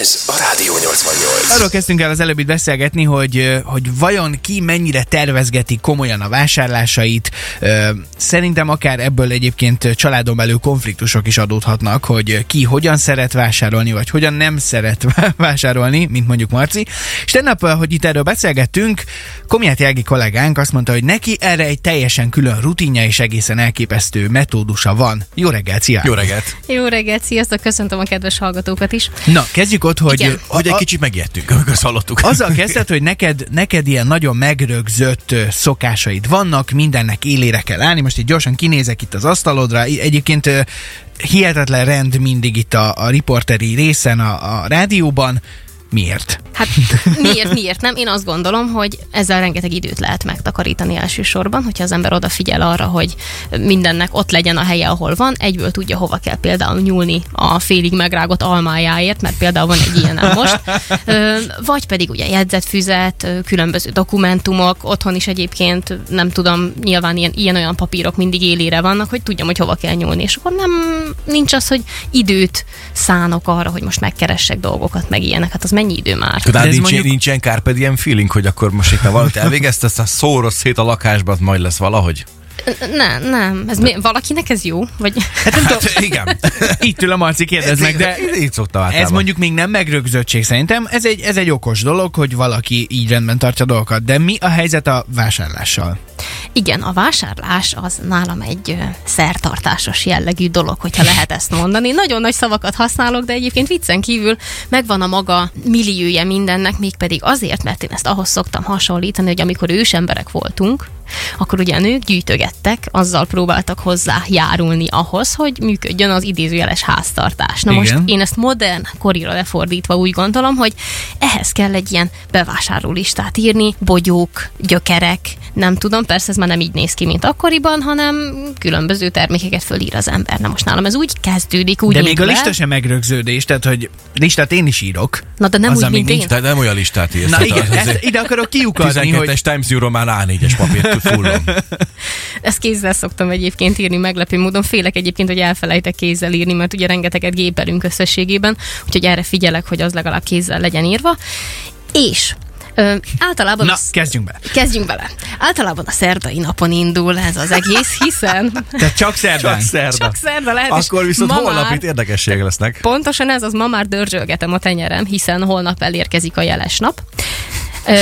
Ez a Rádió 88. Arról kezdtünk el az előbb itt beszélgetni, hogy, hogy vajon ki mennyire tervezgeti komolyan a vásárlásait. Szerintem akár ebből egyébként családon belül konfliktusok is adódhatnak, hogy ki hogyan szeret vásárolni, vagy hogyan nem szeret vásárolni, mint mondjuk Marci. És tegnap, hogy itt erről beszélgettünk, Komját Jelgi kollégánk azt mondta, hogy neki erre egy teljesen külön rutinja és egészen elképesztő metódusa van. Jó reggelt, szia! Jó reggelt! Jó reggelt, sziasztok, köszöntöm a kedves hallgatókat is. Na, kezdjük ott, hogy... Igen. Hogy egy kicsit megijedtünk, amikor ezt hallottuk. Azzal kezdted, hogy neked, neked ilyen nagyon megrögzött szokásaid vannak, mindennek élére kell állni. Most így gyorsan kinézek itt az asztalodra. Egyébként hihetetlen rend mindig itt a, a riporteri részen a, a rádióban. Miért? Hát miért, miért nem? Én azt gondolom, hogy ezzel rengeteg időt lehet megtakarítani elsősorban, hogyha az ember odafigyel arra, hogy mindennek ott legyen a helye, ahol van, egyből tudja, hova kell például nyúlni a félig megrágott almájáért, mert például van egy ilyen most. Vagy pedig ugye jegyzetfüzet, különböző dokumentumok, otthon is egyébként, nem tudom, nyilván ilyen, ilyen-olyan papírok mindig élére vannak, hogy tudjam, hogy hova kell nyúlni, és akkor nem, nincs az, hogy időt szánok arra, hogy most megkeressek dolgokat, meg ilyenek. Hát az mennyi idő már? Tehát ez nincs, mondjuk- mondjuk... nincs ilyen carpe diem feeling, hogy akkor most itt valamit elvégezte, aztán szóros szét a lakásba, az majd lesz valahogy. Nem, nem. Ez mi, valakinek ez jó? Vagy... Hát nem tudom, Hát, igen. itt ül a Marci, kérdezd meg, de Így- így szoktam ez mondjuk még nem megrögzöttség szerintem. Ez egy, ez egy okos dolog, hogy valaki így rendben tartja dolgokat. De mi a helyzet a vásárlással? Igen, a vásárlás az nálam egy szertartásos jellegű dolog, hogyha lehet ezt mondani. Nagyon nagy szavakat használok, de egyébként viccen kívül megvan a maga milliója mindennek, mégpedig azért, mert én ezt ahhoz szoktam hasonlítani, hogy amikor ősemberek voltunk, akkor ugye a nők gyűjtögettek, azzal próbáltak hozzá járulni ahhoz, hogy működjön az idézőjeles háztartás. Na most Igen. én ezt modern korira lefordítva úgy gondolom, hogy ehhez kell egy ilyen bevásárlólistát írni, bogyók, gyökerek, nem tudom, persze ez már nem így néz ki, mint akkoriban, hanem különböző termékeket fölír az ember. Na most nálam ez úgy kezdődik, úgy de még a lista sem megrögződés, tehát hogy listát én is írok. Na de nem Azzal úgy, mint én. nincs, Tehát nem olyan listát írsz. Na igen, az- ezt, ide akarok kiukadni, hogy 12-es Times New Roman A4-es papírt fullon. Ezt kézzel szoktam egyébként írni meglepő módon. Félek egyébként, hogy elfelejtek kézzel írni, mert ugye rengeteget gépelünk összességében, úgyhogy erre figyelek, hogy az legalább kézzel legyen írva. És Ö, általában Na, a sz- kezdjünk be. kezdjünk bele. Általában a szerdai napon indul ez az egész, hiszen Tehát csak szerdán. Csak szerda. csak szerda lehet, Akkor viszont ma holnap már- itt érdekesség lesznek. Pontosan ez az, ma már dörzsölgetem a tenyerem, hiszen holnap elérkezik a jeles nap.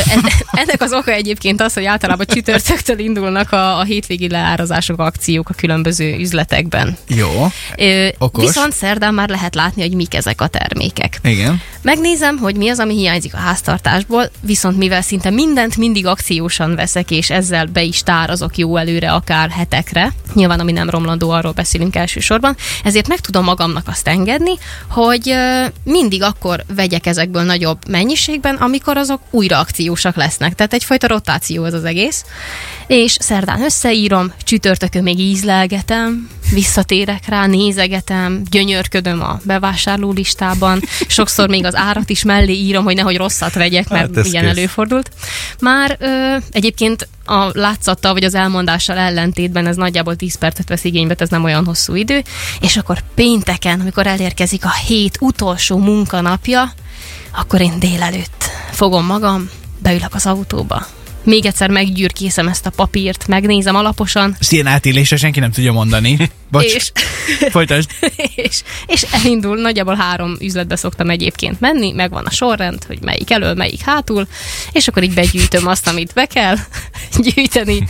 Ennek az oka egyébként az, hogy általában csütörtöktől indulnak a, a hétvégi leárazások, akciók a különböző üzletekben. Jó. Ö, Okos. Viszont szerdán már lehet látni, hogy mik ezek a termékek. Igen. Megnézem, hogy mi az, ami hiányzik a háztartásból, viszont mivel szinte mindent mindig akciósan veszek, és ezzel be is tárazok jó előre, akár hetekre, nyilván ami nem romlandó, arról beszélünk elsősorban, ezért meg tudom magamnak azt engedni, hogy mindig akkor vegyek ezekből nagyobb mennyiségben, amikor azok újra akciósak lesznek. Tehát egyfajta rotáció ez az egész. És szerdán összeírom, csütörtökön még ízlelgetem, visszatérek rá, nézegetem, gyönyörködöm a bevásárló listában, sokszor még az árat is mellé írom, hogy nehogy rosszat vegyek, mert Hát ilyen kész. előfordult. Már ö, egyébként a látszattal vagy az elmondással ellentétben ez nagyjából 10 percet vesz igénybe, ez nem olyan hosszú idő, és akkor pénteken, amikor elérkezik a hét utolsó munkanapja, akkor én délelőtt fogom magam, beülök az autóba, még egyszer meggyűrkészem ezt a papírt, megnézem alaposan, Ezt ilyen átélésre senki nem tudja mondani. Bocs, és, folytasd. és, és elindul, nagyjából három üzletbe szoktam egyébként menni, megvan a sorrend, hogy melyik elől, melyik hátul, és akkor így begyűjtöm azt, amit be kell gyűjteni,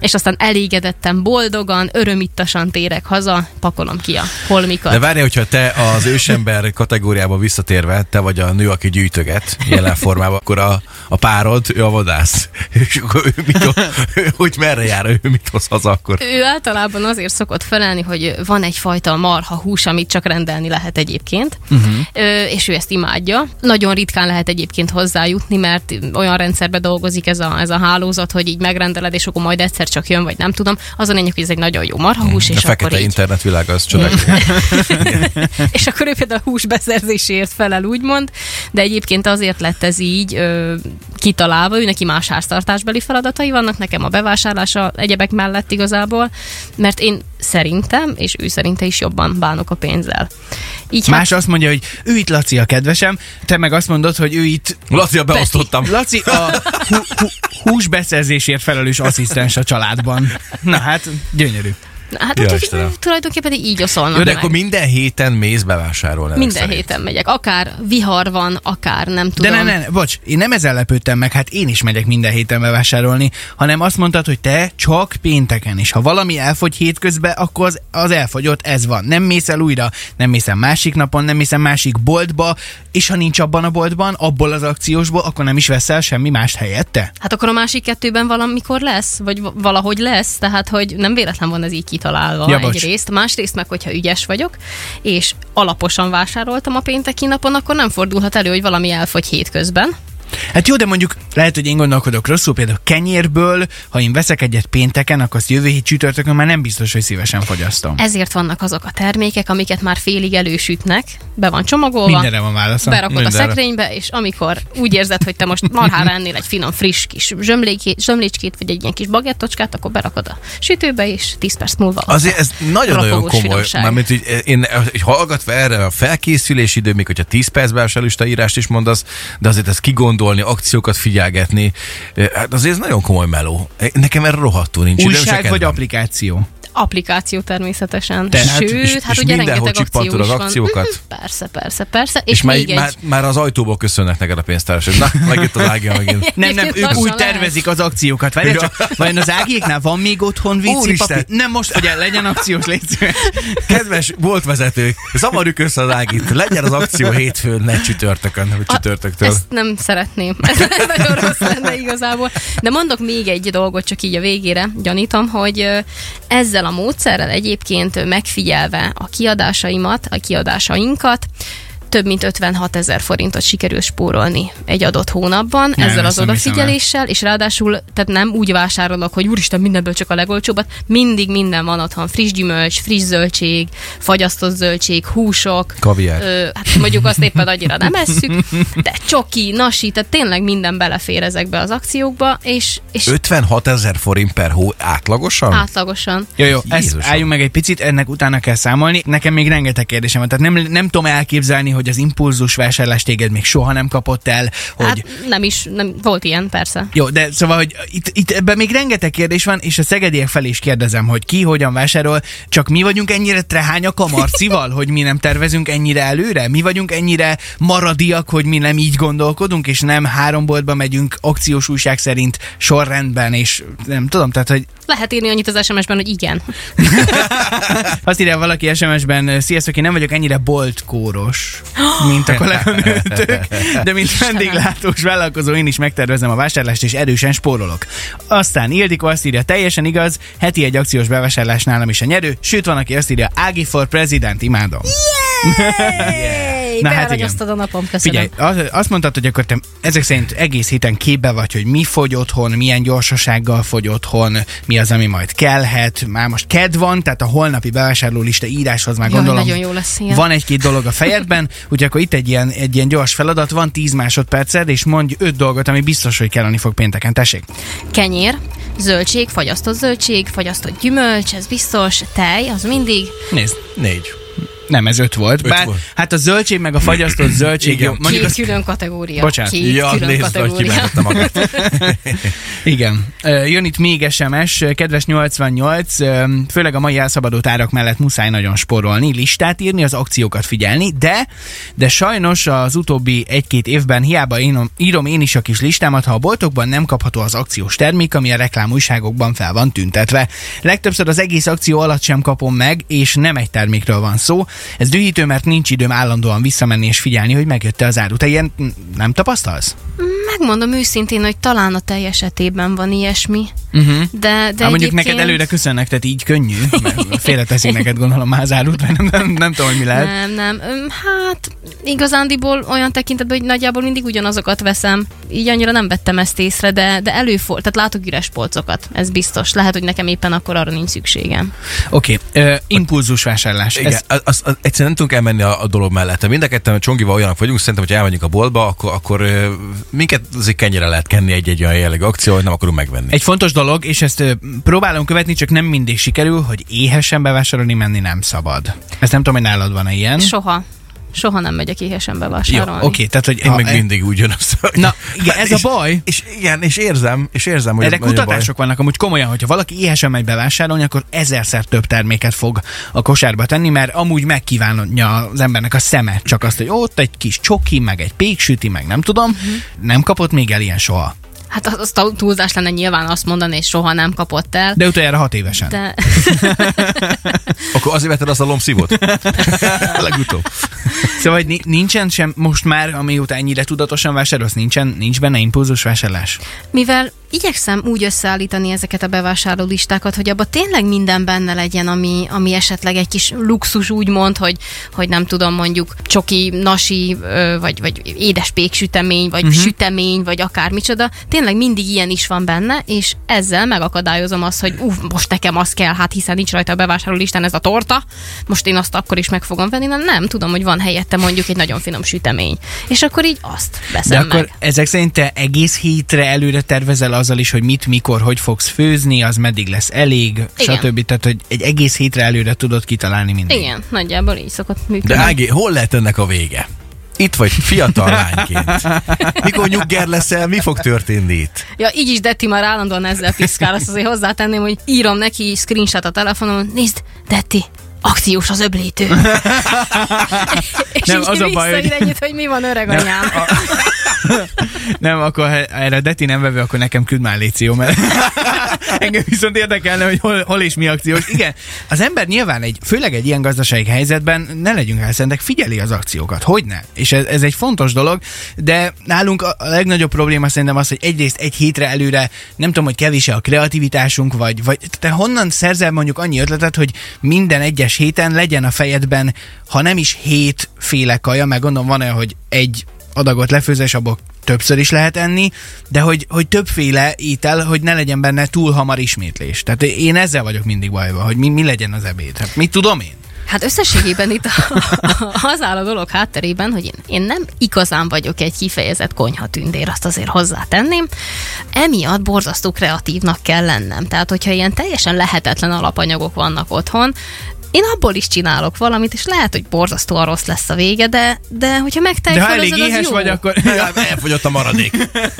és aztán elégedetten, boldogan, örömittasan térek haza, pakolom ki a holmikat. De várj, hogyha te az ősember kategóriába visszatérve, te vagy a nő, aki gyűjtöget jelen formában, akkor a, a párod, ő a vadász. És akkor ő mit, ő, hogy merre jár, ő mit hoz haza akkor? Ő általában azért szokott felelni, hogy van egyfajta marha hús, amit csak rendelni lehet egyébként, uh-huh. És ő ezt imádja. Nagyon ritkán lehet egyébként hozzájutni, mert olyan rendszerbe dolgozik ez a, ez a hálózat, hogy így megrendeled, és akkor majd egyszer csak jön, vagy nem tudom. Az a lényeg, hogy ez egy nagyon jó marha hús, A és fekete akkor így internetvilág az csodálatos. és akkor ő például a hús beszerzéséért felel, úgymond, de egyébként azért lett ez így ö, kitalálva, ő neki más háztartásbeli feladatai vannak, nekem a bevásárlása egyebek mellett igazából, mert én szerintem, és ő szerinte is jobban bánok a pénzzel. Így Más azt mondja, hogy ő itt Laci a kedvesem, te meg azt mondod, hogy ő itt Laci, beosztottam. Laci a hu- hu- húsbeszerzésért felelős asszisztens a családban. Na hát, gyönyörű. Hát Ja, Istenem. tulajdonképpen így oszolnak Jó, de meg. akkor minden héten mész bevásárolni. Minden szerint. héten megyek. Akár vihar van, akár nem De tudom. ne, ne, ne, bocs, én nem ezzel lepődtem meg, hát én is megyek minden héten bevásárolni, hanem azt mondtad, hogy te csak pénteken is. Ha valami elfogy hétközben, akkor az, az elfogyott, ez van. Nem mész el újra, nem mész el másik napon, nem mész el másik boltba, és ha nincs abban a boltban, abból az akciósból, akkor nem is veszel semmi mást helyette. Hát akkor a másik kettőben valamikor lesz, vagy valahogy lesz, tehát hogy nem véletlen van ez így kitalálva Ja, bocs. egyrészt. Másrészt meg, hogyha ügyes vagyok, és alaposan vásároltam a pénteki napon, akkor nem fordulhat elő, hogy valami elfogy hétközben. Hát jó, de mondjuk lehet, hogy én gondolkodok rosszul, például kenyérből, ha én veszek egyet pénteken, akkor azt jövő hét csütörtökön már nem biztos, hogy szívesen fogyasztom. Ezért vannak azok a termékek, amiket már félig elősütnek, be van csomagolva, Mindenre van válaszom. berakod a Mindenre. szekrénybe, és amikor úgy érzed, hogy te most marhára ennél egy finom, friss kis zsömlékét, zsömlécskét, vagy egy ilyen kis bagettocskát, akkor berakod a sütőbe, és 10 perc múlva Azért ez nagyon-nagyon komoly. finomság. Mármint, hogy én hogy hallgatva erre a felkészülési idő, még hogyha 10 percben se írást is mondasz, de azért ezt kigondolni, akciókat figyelgetni, hát azért ez nagyon komoly meló. Nekem erre rohadtul nincs Újság vagy applikáció? Applikáció természetesen. Tehát- Sőt, és- hát és ugye mindenhol rengeteg akció csippantod az is van. akciókat? Mhm, Persze, persze, persze. És, És már, még már, egy... már az ajtóból köszönnek neked a pénztársak. Na, megjött az Ágia megint. Nem, nem, ők úgy lehet. tervezik az akciókat. Várjál csak, vajon az ágiéknál van még otthon víci Úristen! papír? Nem most, hogy legyen akciós, szíves. Kedves boltvezetők, zavarjuk össze az Ágit. Legyen az akció hétfőn, ne csütörtökön, vagy csütörtöktől. Ezt nem szeretném. Ez nagyon rossz lenne igazából. De mondok még egy dolgot, csak így a végére gyanítom, hogy ö, ezzel a módszerrel egyébként megfigyelve a kiadásaimat, a kiadásainkat, több mint 56 ezer forintot sikerül spórolni egy adott hónapban Nem, ezzel az ezt odafigyeléssel, és ráadásul tehát nem úgy vásárolok, hogy úristen mindenből csak a legolcsóbbat, mindig minden van otthon, friss gyümölcs, friss zöldség, fagyasztott zöldség, húsok, Kaviár. Ö, hát mondjuk azt éppen annyira nem esszük, de csoki, nasi, tehát tényleg minden belefér ezekbe az akciókba, és, és 56 ezer forint per hó átlagosan? átlagosan. Jó, jó, ezt Jézusom. álljunk meg egy picit, ennek utána kell számolni. Nekem még rengeteg kérdésem van, tehát nem, nem tudom elképzelni, hogy az impulzus vásárlás téged még soha nem kapott el, hogy... Hát nem is, nem, volt ilyen, persze. Jó, de szóval, hogy itt, itt ebben még rengeteg kérdés van, és a szegediek felé is kérdezem, hogy ki hogyan vásárol, csak mi vagyunk ennyire trehányak a Marcival, hogy mi nem tervezünk ennyire előre? Mi vagyunk ennyire maradiak, hogy mi nem így gondolkodunk, és nem három boltba megyünk akciós újság szerint sorrendben, és nem tudom, tehát, hogy Lehet írni annyit az SMS-ben, hogy igen. azt írja valaki SMS-ben, sziasztok, én nem vagyok ennyire boltkóros, mint a kolléganőtök, de mint vendéglátós vállalkozó én is megtervezem a vásárlást, és erősen spórolok. Aztán Ildikó azt írja, teljesen igaz, heti egy akciós bevásárlás nálam is a nyerő, sőt van, aki azt írja, Ági for President, imádom. Na hát beáragyaztad a napom, köszönöm. Figyelj, az, azt mondtad, hogy akkor te ezek szerint egész héten képbe vagy, hogy mi fogy otthon, milyen gyorsasággal fogy otthon, mi az, ami majd kellhet. Már most ked van, tehát a holnapi bevásárlólista íráshoz már Jaj, gondolom. nagyon jó lesz ilyen. Van egy-két dolog a fejedben, úgyhogy akkor itt egy ilyen, egy ilyen gyors feladat van, 10 másodperced, és mondj öt dolgot, ami biztos, hogy kelleni fog pénteken. Tessék. Kenyér, zöldség, fagyasztott zöldség, fagyasztott gyümölcs, ez biztos, tej, az mindig. Nézd. Négy. Nem, ez öt volt. Öt Bár, volt. Hát a zöldség meg a fagyasztott zöldség, Igen. jó, mondjuk Két az, külön kategória. Bocsánat. Két Ja, külön nézd, hogy kategória. kimentette magát. Igen. Jön itt még SMS, kedves 88, ö, főleg a mai elszabadult árak mellett muszáj nagyon sporolni, listát írni, az akciókat figyelni, de de sajnos az utóbbi egy-két évben hiába írom, írom én is a kis listámat, ha a boltokban nem kapható az akciós termék, ami a reklámújságokban fel van tüntetve. Legtöbbször az egész akció alatt sem kapom meg, és nem egy termékről van szó. Ez dühítő, mert nincs időm állandóan visszamenni és figyelni, hogy megjött-e az áru. Te ilyen mm, nem tapasztalsz? Megmondom őszintén, hogy talán a tej esetében van ilyesmi, Uh-huh. de, de De mondjuk egyébként... neked előre köszönnek, tehát így könnyű, mert félreteszik neked gondolom árut, vagy nem, nem, nem tudom, hogy mi lehet. Nem, nem. Hát igazándiból olyan tekintetben, hogy nagyjából mindig ugyanazokat veszem. Így annyira nem vettem ezt észre, de, de előfordul. Tehát látok üres polcokat, ez biztos. Lehet, hogy nekem éppen akkor arra nincs szükségem. Oké, okay. uh, impulzus vásárlás. Igen, Ez, az, az, az, egyszerűen nem tudunk elmenni a, a dolog mellett. Mind a ketten a Csongival olyanok vagyunk, szerintem, hogy elmegyünk a boltba, akkor, akkor minket azért kenyere lehet kenni egy-egy olyan jellegű akció, hogy nem akarunk megvenni. Egy fontos dolog, és ezt próbálom követni, csak nem mindig sikerül, hogy éhesen bevásárolni menni nem szabad. Ezt nem tudom, hogy nálad van-e ilyen. Soha. Soha nem megyek éhesen Jó, bevásárolni. oké, tehát hogy Én ha- meg mindig ugyanazt. Na, igen, ez a és, baj. És, igen, és érzem, és érzem, hogy Erre kutatások vannak amúgy komolyan, hogyha valaki éhesen megy bevásárolni, akkor ezerszer több terméket fog a kosárba tenni, mert amúgy megkívánja az embernek a szeme csak azt, hogy ott egy kis csoki, meg egy péksüti, meg nem tudom. Mhm. Nem kapott még el ilyen soha. Hát az, az túlzás lenne nyilván azt mondani, és soha nem kapott el. De utoljára hat évesen. De Akkor azért vetted azt a lombszívót? Legutóbb. Szóval hogy nincsen sem most már, amióta ennyire tudatosan vásárolsz, nincsen, nincs benne impulzus vásárlás. mivel igyekszem úgy összeállítani ezeket a bevásárló listákat, hogy abban tényleg minden benne legyen, ami, ami esetleg egy kis luxus úgymond, hogy, hogy nem tudom, mondjuk csoki, nasi, vagy, vagy édes péksütemény, vagy uh-huh. sütemény, vagy akármicsoda. Tényleg mindig ilyen is van benne, és ezzel megakadályozom azt, hogy uff, most nekem az kell, hát hiszen nincs rajta a bevásárló listán ez a torta, most én azt akkor is meg fogom venni, nem, nem tudom, hogy van helyette mondjuk egy nagyon finom sütemény. És akkor így azt De veszem akkor meg. ezek szerint te egész hétre előre tervezel azzal is, hogy mit, mikor, hogy fogsz főzni, az meddig lesz elég, Igen. stb. Tehát, hogy egy egész hétre előre tudod kitalálni mindig. Igen, nagyjából így szokott működni. De Ági, hol lehet ennek a vége? Itt vagy fiatal lányként. Mikor nyugger leszel, mi fog történni itt? Ja, így is Detti már állandóan ezzel piszkál, azt azért hozzátenném, hogy írom neki screenshot a telefonon, nézd, Detti, akciós az öblítő. És Nem, így az a baj, hogy- ennyit, hogy mi van öreg Nem, anyám. Nem, akkor ha erre Deti nem vevő, akkor nekem küld már léció, mert engem viszont érdekelne, hogy hol, hol és mi akciós. Igen, az ember nyilván egy, főleg egy ilyen gazdasági helyzetben, ne legyünk elszentek, figyeli az akciókat, hogy ne? És ez, ez egy fontos dolog, de nálunk a legnagyobb probléma szerintem az, hogy egyrészt egy hétre előre nem tudom, hogy kevés a kreativitásunk, vagy, vagy te honnan szerzel mondjuk annyi ötletet, hogy minden egyes héten legyen a fejedben, ha nem is hétféle kaja, meg gondolom van olyan, hogy egy adagot lefőzés, és abból többször is lehet enni, de hogy, hogy többféle étel, hogy ne legyen benne túl hamar ismétlés. Tehát én ezzel vagyok mindig bajban, hogy mi, mi legyen az ebéd. Hát mit tudom én? Hát összességében itt a, az áll a dolog hátterében, hogy én, én nem igazán vagyok egy kifejezett konyhatündér, azt azért hozzátenném. Emiatt borzasztó kreatívnak kell lennem. Tehát, hogyha ilyen teljesen lehetetlen alapanyagok vannak otthon, én abból is csinálok valamit, és lehet, hogy borzasztóan rossz lesz a vége, de, de hogyha De ha megtejfölözöd, elég éhes jó. vagy, akkor... Elfogyott a maradék.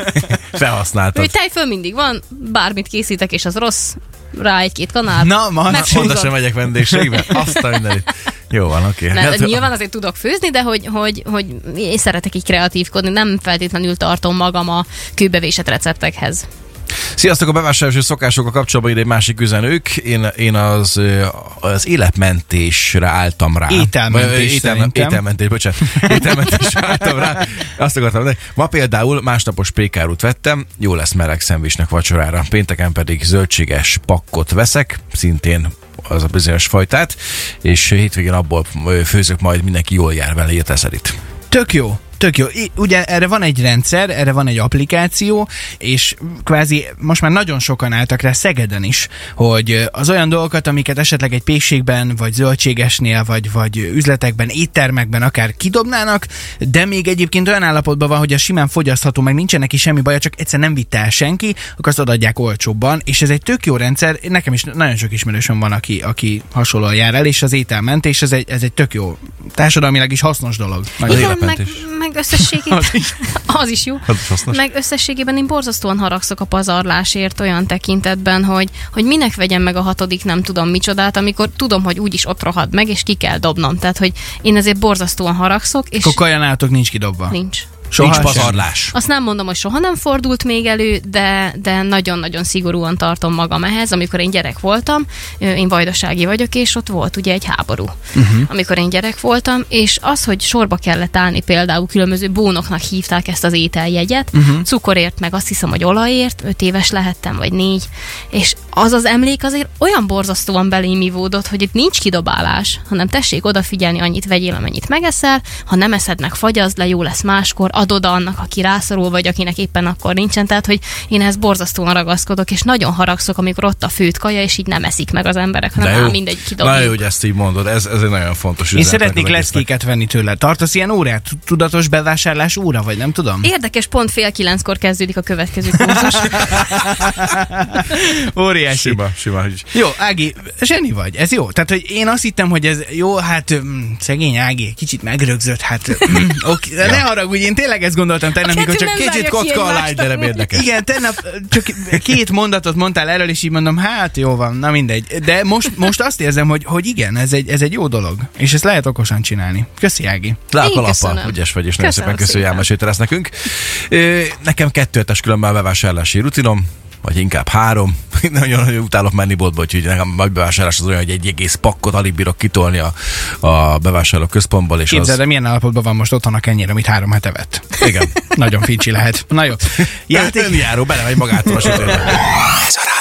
Felhasználtad. Hogy tejföl mindig van, bármit készítek, és az rossz, rá egy-két kanál. Na, ma. Mondd, sem megyek vendégségbe. Azt a mindenit. Jó van, oké. Mert Hát, nyilván azért tudok főzni, de hogy, hogy, hogy én szeretek így kreatívkodni, nem feltétlenül tartom magam a kőbevésett receptekhez. Sziasztok, a bevásárlási szokásokkal kapcsolatban ide egy másik üzenők. Én, én az, az életmentésre álltam rá. Ételmentés szerintem. ételmentés, bocsánat. Ételmentésre álltam rá. Azt akartam mondani. Ma például másnapos pékárút vettem, jó lesz meleg szendvicsnek vacsorára. Pénteken pedig zöldséges pakkot veszek, szintén az a bizonyos fajtát, és hétvégén abból főzök majd, mindenki jól jár vele, szerint. Tök jó. Tök jó. I- Ugye erre van egy rendszer, erre van egy applikáció, és kvázi most már nagyon sokan álltak rá Szegeden is, hogy az olyan dolgokat, amiket esetleg egy pékségben, vagy zöldségesnél, vagy, vagy üzletekben, éttermekben akár kidobnának, de még egyébként olyan állapotban van, hogy a simán fogyasztható, meg nincsen neki semmi baja, csak egyszer nem vitte el senki, akkor azt odaadják olcsóbban, és ez egy tök jó rendszer. Nekem is nagyon sok ismerősöm van, aki, aki hasonlóan jár el, és az ételmentés, ez egy, ez egy tök jó, társadalmilag is hasznos dolog. Nagyon Igen, meg. Meg összességében... Az is. az is jó. Az is hasznos. Meg összességében én borzasztóan haragszok a pazarlásért olyan tekintetben, hogy, hogy minek vegyem meg a hatodik nem tudom micsodát, amikor tudom, hogy úgyis ott rohad meg, és ki kell dobnom. Tehát, hogy én ezért borzasztóan haragszok, és Akkor kajanátok nincs kidobva. nincs. Soha Nincs sem. pazarlás. Azt nem mondom, hogy soha nem fordult még elő, de, de nagyon-nagyon szigorúan tartom magam ehhez. Amikor én gyerek voltam, én vajdasági vagyok, és ott volt ugye egy háború, uh-huh. amikor én gyerek voltam, és az, hogy sorba kellett állni például különböző bónoknak hívták ezt az ételjegyet, uh-huh. cukorért, meg azt hiszem, hogy olajért, öt éves lehettem, vagy négy, és az az emlék azért olyan borzasztóan belém ivódott, hogy itt nincs kidobálás, hanem tessék odafigyelni, annyit vegyél, amennyit megeszel, ha nem eszed meg, fagyazd le, jó lesz máskor, ad oda annak, aki rászorul, vagy akinek éppen akkor nincsen. Tehát, hogy én ehhez borzasztóan ragaszkodok, és nagyon haragszok, amikor ott a főt kaja, és így nem eszik meg az emberek, hanem De jó. mindegy, kidobjuk. Na jó, hogy ezt így mondod, ez, ez egy nagyon fontos Én üzenet szeretnék az egésznek. leckéket venni tőle. Tartasz ilyen órát? Tudatos bevásárlás óra, vagy nem tudom? Érdekes, pont fél kilenckor kezdődik a következő kurzus. Óriási. Sima, sima. hogy- Jó, Ági, zseni vagy, ez jó. Tehát, hogy én azt hittem, hogy ez jó, hát mm, szegény Ági, kicsit megrögzött, hát mm, oké, de ne haragudj, én tényleg ezt gondoltam tegnap, mikor csak nem Kicsit kocka a lány, de nem érdekes. Igen, tegnap csak két mondatot mondtál erről, és így mondom, hát jó van, na mindegy. De most, most azt érzem, hogy, hogy igen, ez egy, ez egy jó dolog, és ezt lehet okosan csinálni. Köszi, Ági. Le a kalappal, ügyes vagy, és nagyon szépen köszönjük, szépen. elmesélte ezt nekünk. Nekem kettő hetes különben a bevásárlási rutinom, vagy inkább három. Nagyon, nagyon utálok menni boltba, úgyhogy nekem a bevásárlás az olyan, hogy egy egész pakkot alig bírok kitolni a, a bevásárló központból, és Képzeld, az... de milyen állapotban van most otthon a kenyér, amit három hete vett. Igen. Nagyon fincsi lehet. Na jó. Játék... Önjáró, belemegy magától a. Ez a